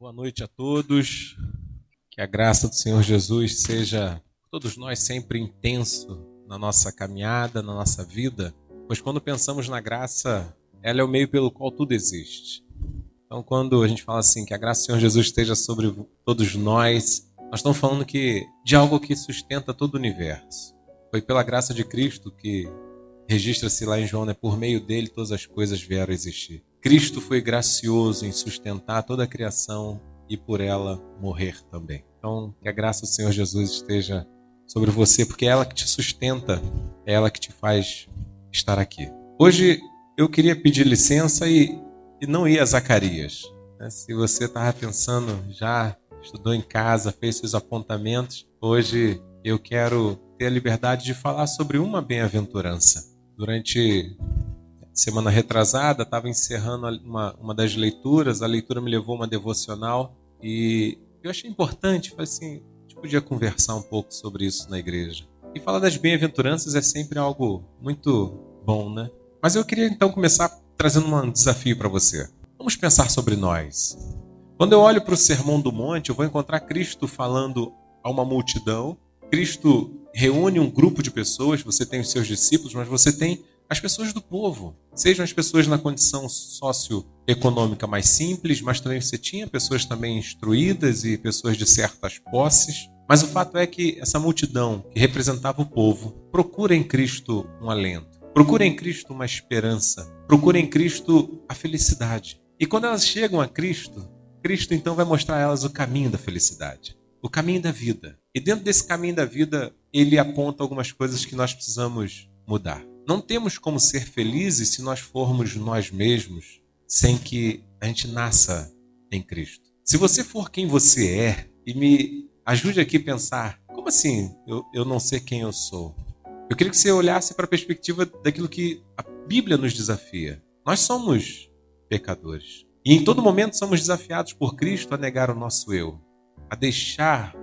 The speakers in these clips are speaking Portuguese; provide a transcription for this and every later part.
Boa noite a todos. Que a graça do Senhor Jesus seja todos nós sempre intenso na nossa caminhada, na nossa vida, pois quando pensamos na graça, ela é o meio pelo qual tudo existe. Então, quando a gente fala assim, que a graça do Senhor Jesus esteja sobre todos nós, nós estamos falando que de algo que sustenta todo o universo. Foi pela graça de Cristo que registra-se lá em João, né? Por meio dele todas as coisas vieram a existir. Cristo foi gracioso em sustentar toda a criação e por ela morrer também. Então, que a graça do Senhor Jesus esteja sobre você, porque é ela que te sustenta, é ela que te faz estar aqui. Hoje eu queria pedir licença e, e não ir a Zacarias. Né? Se você estava pensando, já estudou em casa, fez seus apontamentos, hoje eu quero ter a liberdade de falar sobre uma bem-aventurança. Durante semana retrasada, estava encerrando uma, uma das leituras, a leitura me levou uma devocional e eu achei importante, falei assim, a gente podia conversar um pouco sobre isso na igreja. E falar das bem-aventuranças é sempre algo muito bom, né? Mas eu queria então começar trazendo um desafio para você. Vamos pensar sobre nós. Quando eu olho para o Sermão do Monte, eu vou encontrar Cristo falando a uma multidão. Cristo reúne um grupo de pessoas, você tem os seus discípulos, mas você tem as pessoas do povo. Sejam as pessoas na condição socioeconômica mais simples, mas também você tinha pessoas também instruídas e pessoas de certas posses. Mas o fato é que essa multidão que representava o povo procura em Cristo um alento, procura em Cristo uma esperança, procura em Cristo a felicidade. E quando elas chegam a Cristo, Cristo então vai mostrar a elas o caminho da felicidade, o caminho da vida. E dentro desse caminho da vida, ele aponta algumas coisas que nós precisamos mudar. Não temos como ser felizes se nós formos nós mesmos sem que a gente nasça em Cristo. Se você for quem você é, e me ajude aqui a pensar, como assim eu, eu não sei quem eu sou? Eu queria que você olhasse para a perspectiva daquilo que a Bíblia nos desafia. Nós somos pecadores. E em todo momento somos desafiados por Cristo a negar o nosso eu, a deixar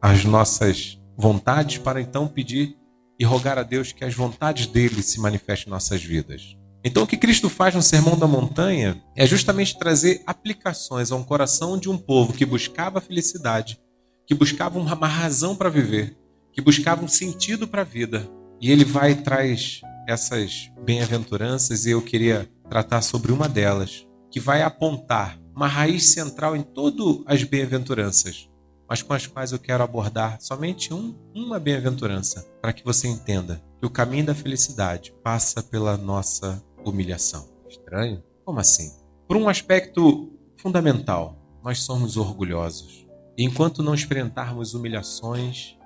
as nossas vontades para então pedir e rogar a Deus que as vontades dele se manifestem em nossas vidas. Então, o que Cristo faz no Sermão da Montanha é justamente trazer aplicações a um coração de um povo que buscava a felicidade, que buscava uma razão para viver, que buscava um sentido para a vida. E ele vai e traz essas bem-aventuranças, e eu queria tratar sobre uma delas, que vai apontar uma raiz central em todas as bem-aventuranças, mas com as quais eu quero abordar somente um, uma bem-aventurança, para que você entenda que o caminho da felicidade passa pela nossa humilhação. Estranho? Como assim? Por um aspecto fundamental, nós somos orgulhosos. E enquanto não experimentarmos humilhações,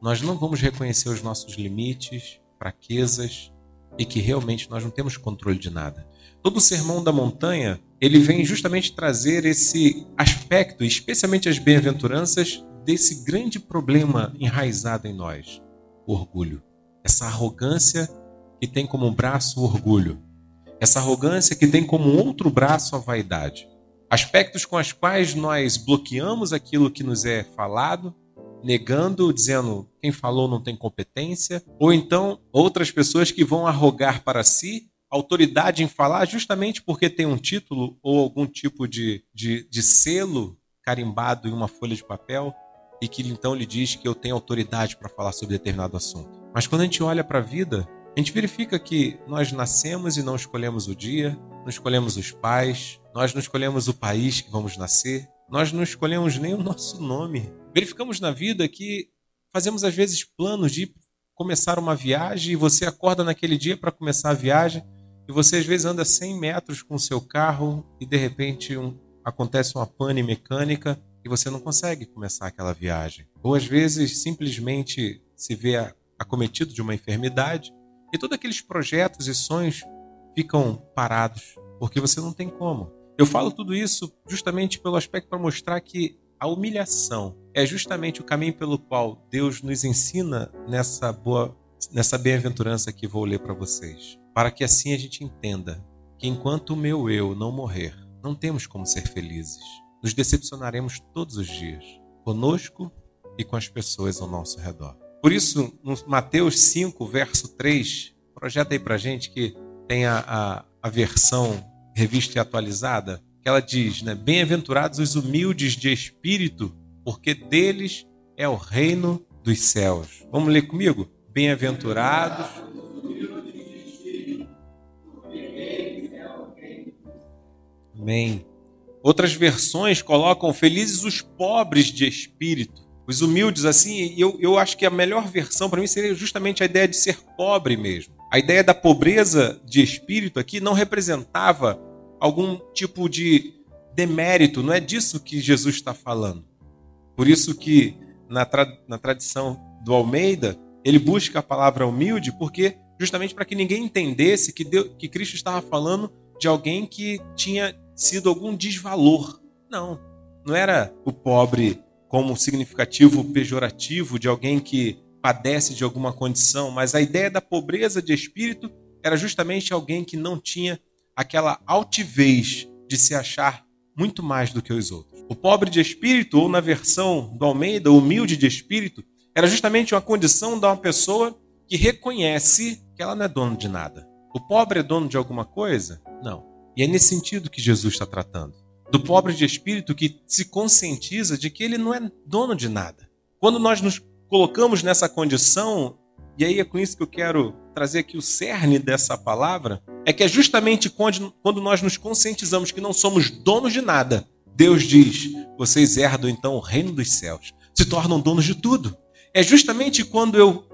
nós não vamos reconhecer os nossos limites, fraquezas e que realmente nós não temos controle de nada. Todo o sermão da montanha ele vem justamente trazer esse aspecto, especialmente as bem-aventuranças, desse grande problema enraizado em nós, o orgulho. Essa arrogância que tem como braço o orgulho. Essa arrogância que tem como outro braço a vaidade. Aspectos com os quais nós bloqueamos aquilo que nos é falado, negando, dizendo quem falou não tem competência, ou então outras pessoas que vão arrogar para si autoridade em falar justamente porque tem um título ou algum tipo de, de, de selo carimbado em uma folha de papel e que então lhe diz que eu tenho autoridade para falar sobre determinado assunto. Mas quando a gente olha para a vida, a gente verifica que nós nascemos e não escolhemos o dia, não escolhemos os pais, nós não escolhemos o país que vamos nascer, nós não escolhemos nem o nosso nome. Verificamos na vida que fazemos às vezes planos de começar uma viagem e você acorda naquele dia para começar a viagem e você às vezes anda 100 metros com o seu carro e de repente um, acontece uma pane mecânica e você não consegue começar aquela viagem. Ou às vezes simplesmente se vê acometido de uma enfermidade e todos aqueles projetos e sonhos ficam parados porque você não tem como. Eu falo tudo isso justamente pelo aspecto para mostrar que a humilhação é justamente o caminho pelo qual Deus nos ensina nessa boa nessa bem-aventurança que vou ler para vocês para que assim a gente entenda que enquanto o meu eu não morrer, não temos como ser felizes. Nos decepcionaremos todos os dias, conosco e com as pessoas ao nosso redor. Por isso, no Mateus 5, verso 3, projeta aí para gente que tem a, a, a versão revista e atualizada, que ela diz, né? Bem-aventurados os humildes de espírito, porque deles é o reino dos céus. Vamos ler comigo? Bem-aventurados. Amém. Outras versões colocam felizes os pobres de espírito, os humildes, assim. Eu, eu acho que a melhor versão para mim seria justamente a ideia de ser pobre mesmo. A ideia da pobreza de espírito aqui não representava algum tipo de demérito, não é disso que Jesus está falando. Por isso que na, tra na tradição do Almeida, ele busca a palavra humilde, porque justamente para que ninguém entendesse que, Deus, que Cristo estava falando de alguém que tinha sido algum desvalor. Não, não era o pobre como significativo pejorativo de alguém que padece de alguma condição, mas a ideia da pobreza de espírito era justamente alguém que não tinha aquela altivez de se achar muito mais do que os outros. O pobre de espírito, ou na versão do Almeida, humilde de espírito, era justamente uma condição de uma pessoa que reconhece que ela não é dono de nada. O pobre é dono de alguma coisa? Não. E é nesse sentido que Jesus está tratando. Do pobre de espírito que se conscientiza de que ele não é dono de nada. Quando nós nos colocamos nessa condição, e aí é com isso que eu quero trazer aqui o cerne dessa palavra, é que é justamente quando, nós nos conscientizamos que não somos donos de nada, Deus diz: vocês herdam então o reino dos céus, se tornam donos de tudo. É justamente quando eu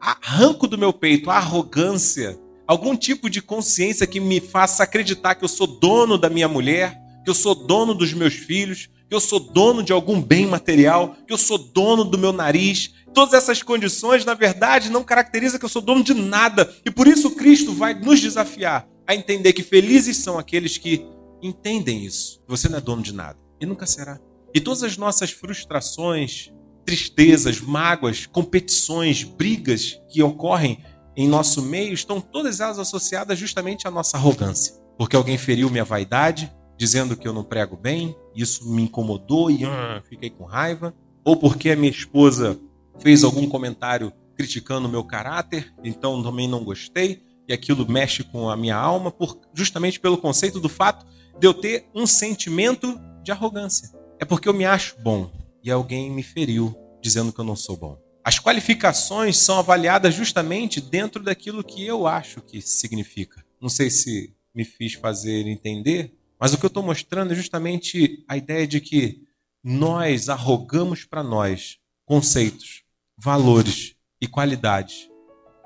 arranco do meu peito a arrogância, algum tipo de consciência que me faça acreditar que eu sou dono da minha mulher, que eu sou dono dos meus filhos, que eu sou dono de algum bem material, que eu sou dono do meu nariz. Todas essas condições, na verdade, não caracterizam que eu sou dono de nada. E por isso Cristo vai nos desafiar a entender que felizes são aqueles que entendem isso. Você não é dono de nada e nunca será. E todas as nossas frustrações, tristezas, mágoas, competições, brigas que ocorrem em nosso meio estão todas elas associadas justamente à nossa arrogância. Porque alguém feriu minha vaidade, dizendo que eu não prego bem, isso me incomodou e ah, fiquei com raiva. Ou porque a minha esposa fez algum comentário criticando o meu caráter, então também não gostei, e aquilo mexe com a minha alma, por, justamente pelo conceito do fato de eu ter um sentimento de arrogância. É porque eu me acho bom e alguém me feriu dizendo que eu não sou bom. As qualificações são avaliadas justamente dentro daquilo que eu acho que significa. Não sei se me fiz fazer entender, mas o que eu estou mostrando é justamente a ideia de que nós arrogamos para nós conceitos, valores e qualidades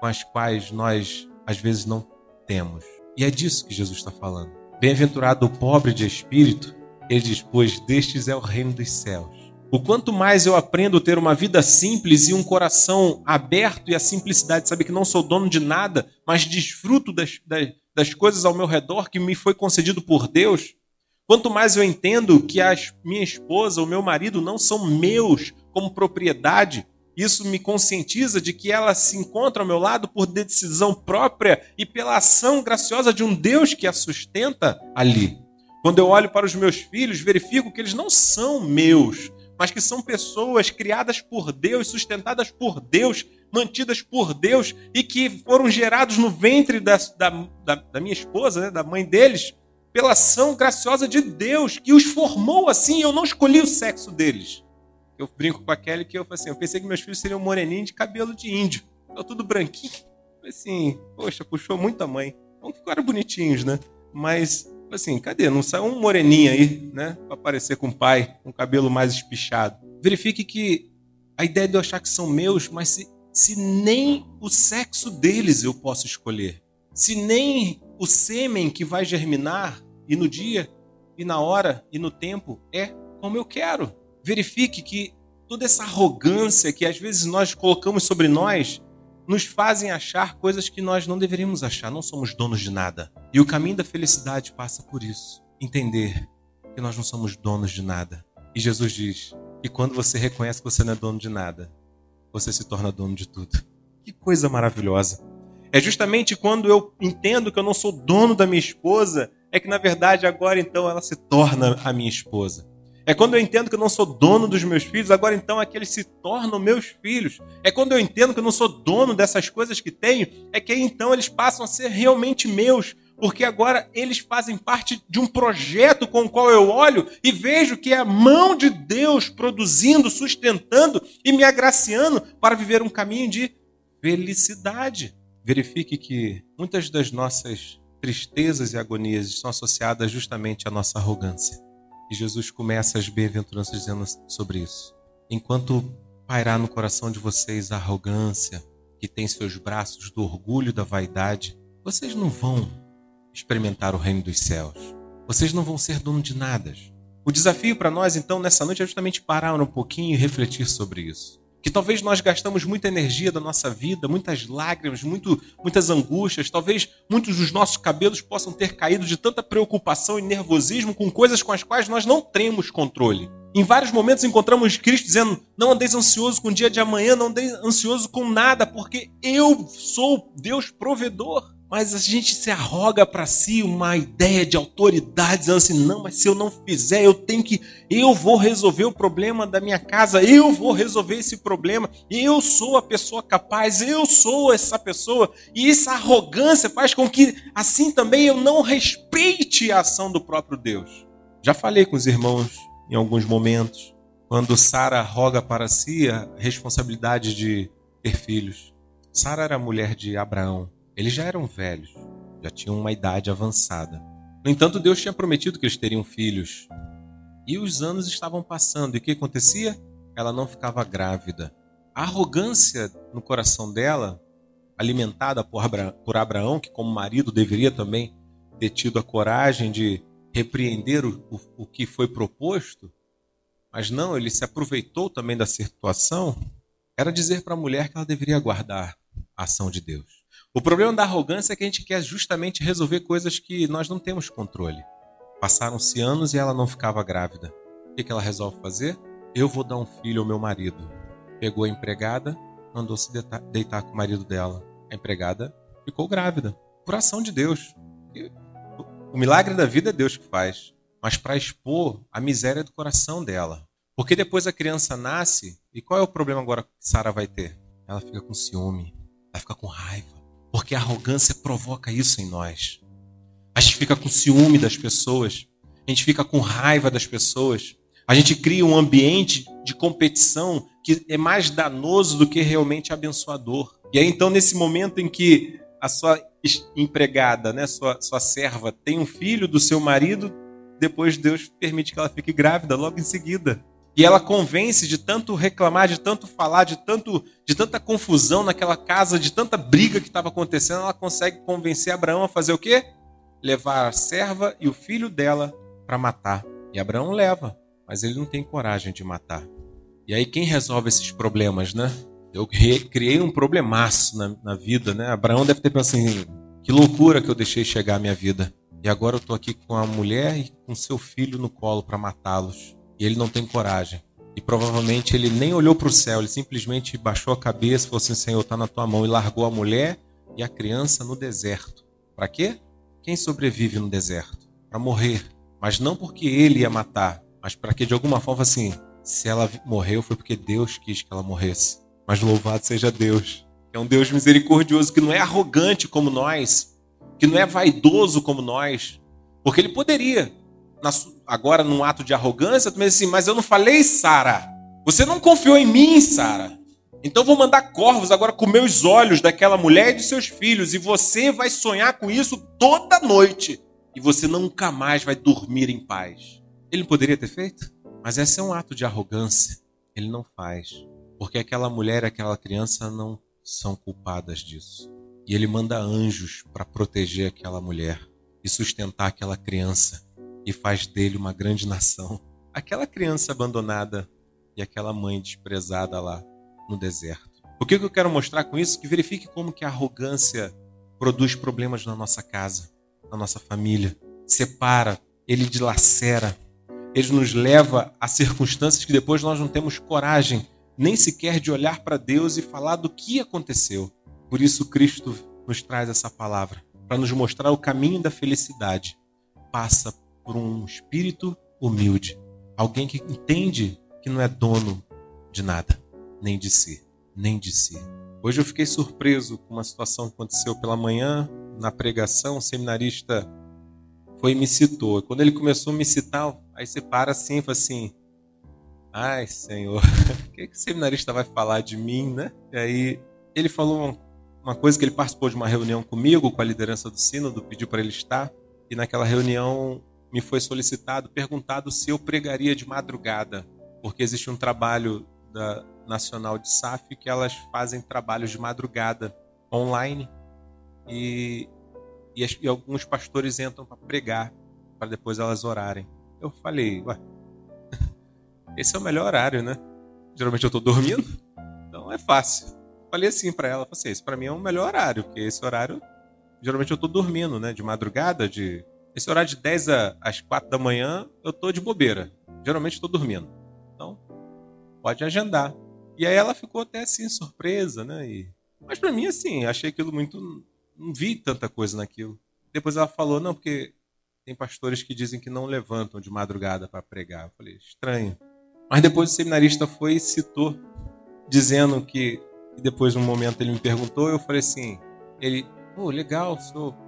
com as quais nós às vezes não temos. E é disso que Jesus está falando. Bem-aventurado o pobre de espírito, ele diz: Pois destes é o reino dos céus. O quanto mais eu aprendo a ter uma vida simples e um coração aberto e a simplicidade de saber que não sou dono de nada, mas desfruto das, das, das coisas ao meu redor que me foi concedido por Deus, quanto mais eu entendo que a minha esposa, o meu marido não são meus como propriedade, isso me conscientiza de que ela se encontra ao meu lado por decisão própria e pela ação graciosa de um Deus que a sustenta ali. Quando eu olho para os meus filhos, verifico que eles não são meus, mas que são pessoas criadas por Deus, sustentadas por Deus, mantidas por Deus e que foram gerados no ventre da, da, da, da minha esposa, né, da mãe deles, pela ação graciosa de Deus, que os formou assim. Eu não escolhi o sexo deles. Eu brinco com a Kelly que eu falei assim: eu pensei que meus filhos seriam moreninhos de cabelo de índio. Então, tudo branquinho. assim, poxa, puxou muito a mãe. Não ficaram bonitinhos, né? Mas assim, cadê? Não sai um moreninho aí, né? Para aparecer com o pai, com o cabelo mais espichado. Verifique que a ideia de eu achar que são meus, mas se, se nem o sexo deles eu posso escolher, se nem o sêmen que vai germinar, e no dia, e na hora, e no tempo, é como eu quero. Verifique que toda essa arrogância que às vezes nós colocamos sobre nós nos fazem achar coisas que nós não deveríamos achar. Não somos donos de nada. E o caminho da felicidade passa por isso. Entender que nós não somos donos de nada. E Jesus diz que quando você reconhece que você não é dono de nada, você se torna dono de tudo. Que coisa maravilhosa. É justamente quando eu entendo que eu não sou dono da minha esposa, é que na verdade agora então ela se torna a minha esposa. É quando eu entendo que eu não sou dono dos meus filhos, agora então é que eles se tornam meus filhos. É quando eu entendo que eu não sou dono dessas coisas que tenho, é que então eles passam a ser realmente meus. porque agora eles fazem parte de um projeto com o qual eu olho e vejo que é a mão de Deus produzindo, sustentando e me agraciando para viver um caminho de felicidade. Verifique que muitas das nossas tristezas e agonias estão associadas justamente à nossa arrogância. E Jesus começa as bem-aventuranças dizendo sobre isso. Enquanto pairar no coração de vocês a arrogância, que tem seus braços do orgulho da vaidade, vocês não vão experimentar o reino dos céus. Vocês não vão ser dono de nada. O desafio para nós, então, nessa noite é justamente parar um pouquinho e refletir sobre isso. Que talvez nós gastamos muita energia da nossa vida, muitas lágrimas, muito, muitas angústias, talvez muitos dos nossos cabelos possam ter caído de tanta preocupação e nervosismo com coisas com as quais nós não temos controle. Em vários momentos encontramos Cristo dizendo: Não andeis ansioso com o dia de amanhã, não andeis ansioso com nada, porque eu sou Deus provedor. Mas a gente se arroga para si uma ideia de autoridade, dizendo assim: não, mas se eu não fizer, eu tenho que. Eu vou resolver o problema da minha casa, eu vou resolver esse problema, eu sou a pessoa capaz, eu sou essa pessoa. E essa arrogância faz com que, assim também, eu não respeite a ação do próprio Deus. Já falei com os irmãos em alguns momentos, quando Sara roga para si a responsabilidade de ter filhos. Sara era mulher de Abraão. Eles já eram velhos, já tinham uma idade avançada. No entanto, Deus tinha prometido que eles teriam filhos. E os anos estavam passando. E o que acontecia? Ela não ficava grávida. A arrogância no coração dela, alimentada por, Abraão, que como marido deveria também ter tido a coragem de repreender o, o, o que foi proposto, mas não, ele se aproveitou também da situação, era dizer para a mulher que ela deveria aguardar a ação de Deus. O problema da arrogância é que a gente quer justamente resolver coisas que nós não temos controle. Passaram-se anos e ela não ficava grávida. O que ela resolve fazer? Eu vou dar um filho ao meu marido. Pegou a empregada, mandou se deitar com o marido dela. A empregada ficou grávida. Por ação de Deus. O milagre da vida é Deus que faz. Mas para expor a miséria do coração dela. Porque depois a criança nasce, e qual é o problema agora que Sara vai ter? Ela fica com ciúme, ela fica com raiva. Porque a arrogância provoca isso em nós. A gente fica com ciúme das pessoas, a gente fica com raiva das pessoas, a gente cria um ambiente de competição que é mais danoso do que realmente abençoador. E aí, então, nesse momento em que a sua empregada, né, sua, sua serva, tem um filho do seu marido, depois Deus permite que ela fique grávida logo em seguida. E ela convence de tanto reclamar, de tanto falar, de tanto de tanta confusão naquela casa, de tanta briga que estava acontecendo, ela consegue convencer Abraão a fazer o quê? Levar a serva e o filho dela para matar. E Abraão leva, mas ele não tem coragem de matar. E aí quem resolve esses problemas, né? Eu criei um problemaço na, na vida, né? Abraão deve ter pensado assim, que loucura que eu deixei chegar a minha vida. E agora eu estou aqui com a mulher e com seu filho no colo para matá-los e ele não tem coragem. E provavelmente ele nem olhou para o céu, ele simplesmente baixou a cabeça e falou assim: Senhor, está na tua mão. E largou a mulher e a criança no deserto. Para quê? Quem sobrevive no deserto? Para morrer. Mas não porque ele ia matar, mas para que de alguma forma, assim, se ela morreu foi porque Deus quis que ela morresse. Mas louvado seja Deus. É um Deus misericordioso que não é arrogante como nós, que não é vaidoso como nós. Porque ele poderia na, agora num ato de arrogância, diz assim, mas eu não falei, Sara. Você não confiou em mim, Sara. Então vou mandar corvos agora com meus olhos daquela mulher e de seus filhos, e você vai sonhar com isso toda noite, e você nunca mais vai dormir em paz. Ele poderia ter feito, mas esse é um ato de arrogância. Ele não faz, porque aquela mulher e aquela criança não são culpadas disso. E ele manda anjos para proteger aquela mulher e sustentar aquela criança e faz dele uma grande nação. Aquela criança abandonada e aquela mãe desprezada lá no deserto. O que eu quero mostrar com isso? Que verifique como que a arrogância produz problemas na nossa casa, na nossa família. Separa, ele dilacera, ele nos leva a circunstâncias que depois nós não temos coragem nem sequer de olhar para Deus e falar do que aconteceu. Por isso Cristo nos traz essa palavra, para nos mostrar o caminho da felicidade. Passa por um espírito humilde, alguém que entende que não é dono de nada, nem de si, nem de si. Hoje eu fiquei surpreso com uma situação que aconteceu pela manhã, na pregação, o seminarista foi e me citou. Quando ele começou a me citar, aí você para assim e fala assim: Ai, Senhor, o que, que o seminarista vai falar de mim, né? E aí ele falou uma coisa que ele participou de uma reunião comigo, com a liderança do sínodo, pediu para ele estar, e naquela reunião me foi solicitado, perguntado se eu pregaria de madrugada, porque existe um trabalho da Nacional de SAF que elas fazem trabalhos de madrugada online e, e, e alguns pastores entram para pregar, para depois elas orarem. Eu falei, ué, esse é o melhor horário, né? Geralmente eu estou dormindo, então é fácil. Falei assim para ela, falei assim, esse para mim é o melhor horário, porque esse horário geralmente eu estou dormindo, né? De madrugada, de esse horário de 10 às 4 da manhã, eu tô de bobeira. Geralmente estou dormindo. Então, pode agendar. E aí ela ficou até assim, surpresa, né? E... Mas para mim, assim, achei aquilo muito. Não vi tanta coisa naquilo. Depois ela falou, não, porque tem pastores que dizem que não levantam de madrugada para pregar. Eu falei, estranho. Mas depois o seminarista foi e citou, dizendo que. E depois, num momento, ele me perguntou, eu falei assim: ele, oh, legal, sou, sou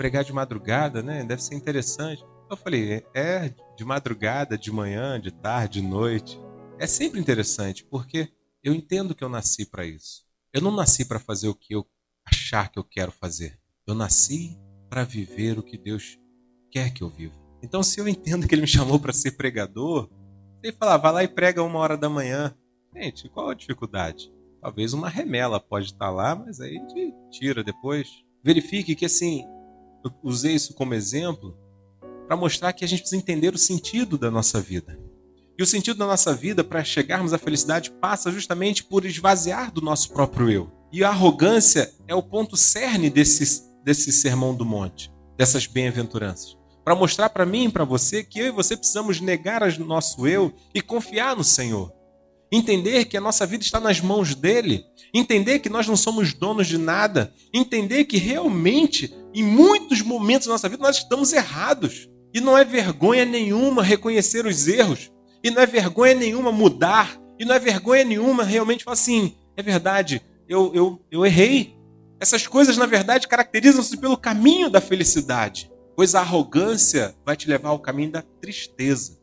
pregar de madrugada, né? Deve ser interessante. Eu falei: é, de madrugada, de manhã, de tarde, de noite. É sempre interessante, porque eu entendo que eu nasci para isso. Eu não nasci para fazer o que eu achar que eu quero fazer. Eu nasci para viver o que Deus quer que eu viva. Então, se eu entendo que Ele me chamou para ser pregador, ele fala, vai lá e prega uma hora da manhã. Gente, qual a dificuldade? Talvez uma remela pode estar lá, mas aí a gente tira depois. Verifique que assim, eu usei isso como exemplo para mostrar que a gente precisa entender o sentido da nossa vida. E o sentido da nossa vida para chegarmos à felicidade passa justamente por esvaziar do nosso próprio eu. E a arrogância é o ponto cerne desse, desse sermão do monte, dessas bem-aventuranças para mostrar para mim e para você que eu e você precisamos negar o nosso eu e confiar no Senhor. Entender que a nossa vida está nas mãos dele, entender que nós não somos donos de nada, entender que realmente, em muitos momentos da nossa vida, nós estamos errados. E não é vergonha nenhuma reconhecer os erros, e não é vergonha nenhuma mudar, e não é vergonha nenhuma realmente falar assim: é verdade, eu, eu, eu errei. Essas coisas, na verdade, caracterizam-se pelo caminho da felicidade. Pois a arrogância vai te levar ao caminho da tristeza,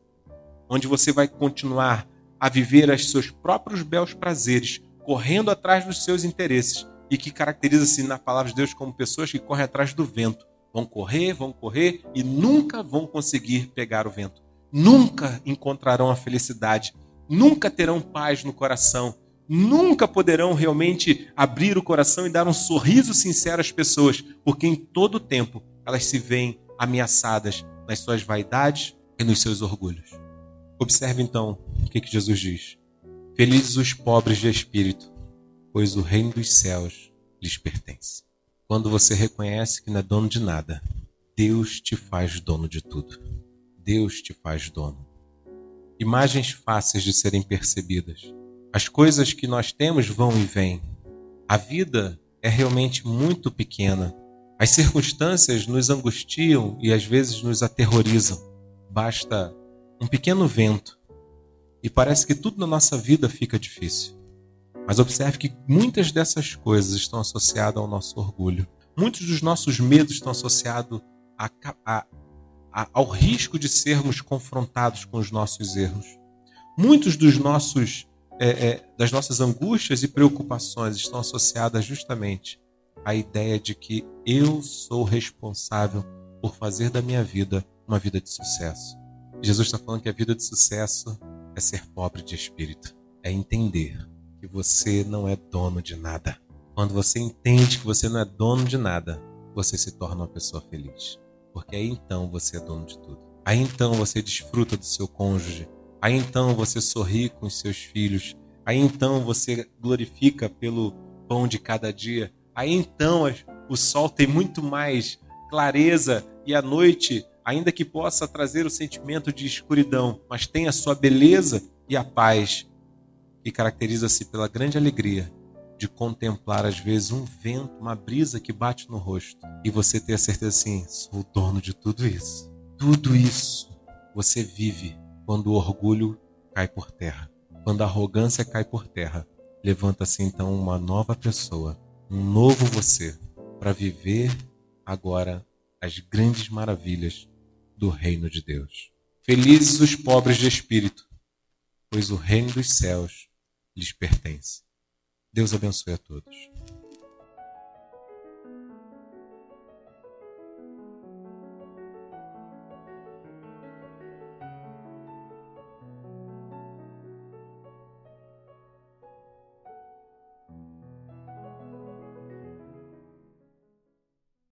onde você vai continuar a viver os seus próprios belos prazeres, correndo atrás dos seus interesses, e que caracteriza-se na palavra de Deus como pessoas que correm atrás do vento. Vão correr, vão correr e nunca vão conseguir pegar o vento. Nunca encontrarão a felicidade, nunca terão paz no coração, nunca poderão realmente abrir o coração e dar um sorriso sincero às pessoas, porque em todo tempo elas se veem ameaçadas nas suas vaidades e nos seus orgulhos. Observe então o que, que Jesus diz: Felizes os pobres de espírito, pois o reino dos céus lhes pertence. Quando você reconhece que não é dono de nada, Deus te faz dono de tudo. Deus te faz dono. Imagens fáceis de serem percebidas. As coisas que nós temos vão e vêm. A vida é realmente muito pequena as circunstâncias nos angustiam e às vezes nos aterrorizam. Basta um pequeno vento e parece que tudo na nossa vida fica difícil. Mas observe que muitas dessas coisas estão associadas ao nosso orgulho. Muitos dos nossos medos estão associados a, a, a, ao risco de sermos confrontados com os nossos erros. Muitos dos nossos é, é, das nossas angústias e preocupações estão associadas justamente a ideia de que eu sou responsável por fazer da minha vida uma vida de sucesso. Jesus está falando que a vida de sucesso é ser pobre de espírito, é entender que você não é dono de nada. Quando você entende que você não é dono de nada, você se torna uma pessoa feliz. Porque aí então você é dono de tudo. Aí então você desfruta do seu cônjuge. Aí então você sorri com os seus filhos. Aí então você glorifica pelo pão de cada dia. Aí então o sol tem muito mais clareza e a noite, ainda que possa trazer o sentimento de escuridão, mas tem a sua beleza e a paz, que caracteriza-se pela grande alegria de contemplar às vezes um vento, uma brisa que bate no rosto e você ter a certeza assim, sou o dono de tudo isso. Tudo isso você vive quando o orgulho cai por terra. Quando a arrogância cai por terra, levanta-se então uma nova pessoa um novo você para viver agora as grandes maravilhas do reino de Deus. Felizes os pobres de espírito, pois o reino dos céus lhes pertence. Deus abençoe a todos.